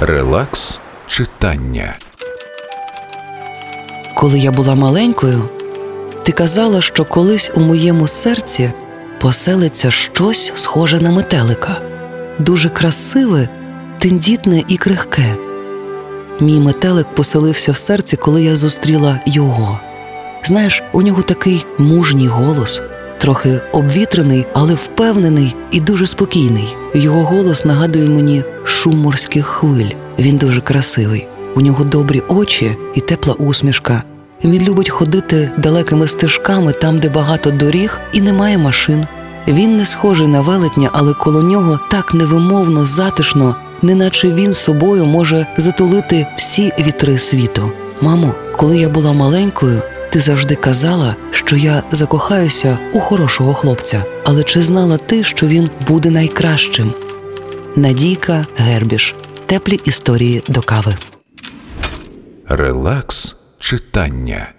Релакс читання. Коли я була маленькою, ти казала, що колись у моєму серці поселиться щось схоже на метелика, дуже красиве, тендітне і крихке. Мій метелик поселився в серці, коли я зустріла його. Знаєш, у нього такий мужній голос, трохи обвітрений, але впевнений і дуже спокійний. Його голос нагадує мені шум морських хвиль. Він дуже красивий. У нього добрі очі і тепла усмішка. Він любить ходити далекими стежками там, де багато доріг і немає машин. Він не схожий на велетня, але коло нього так невимовно затишно, неначе він собою може затулити всі вітри світу. Мамо, коли я була маленькою, ти завжди казала, що я закохаюся у хорошого хлопця. Але чи знала ти, що він буде найкращим? Надійка Гербіш. Теплі історії до кави. Релакс читання.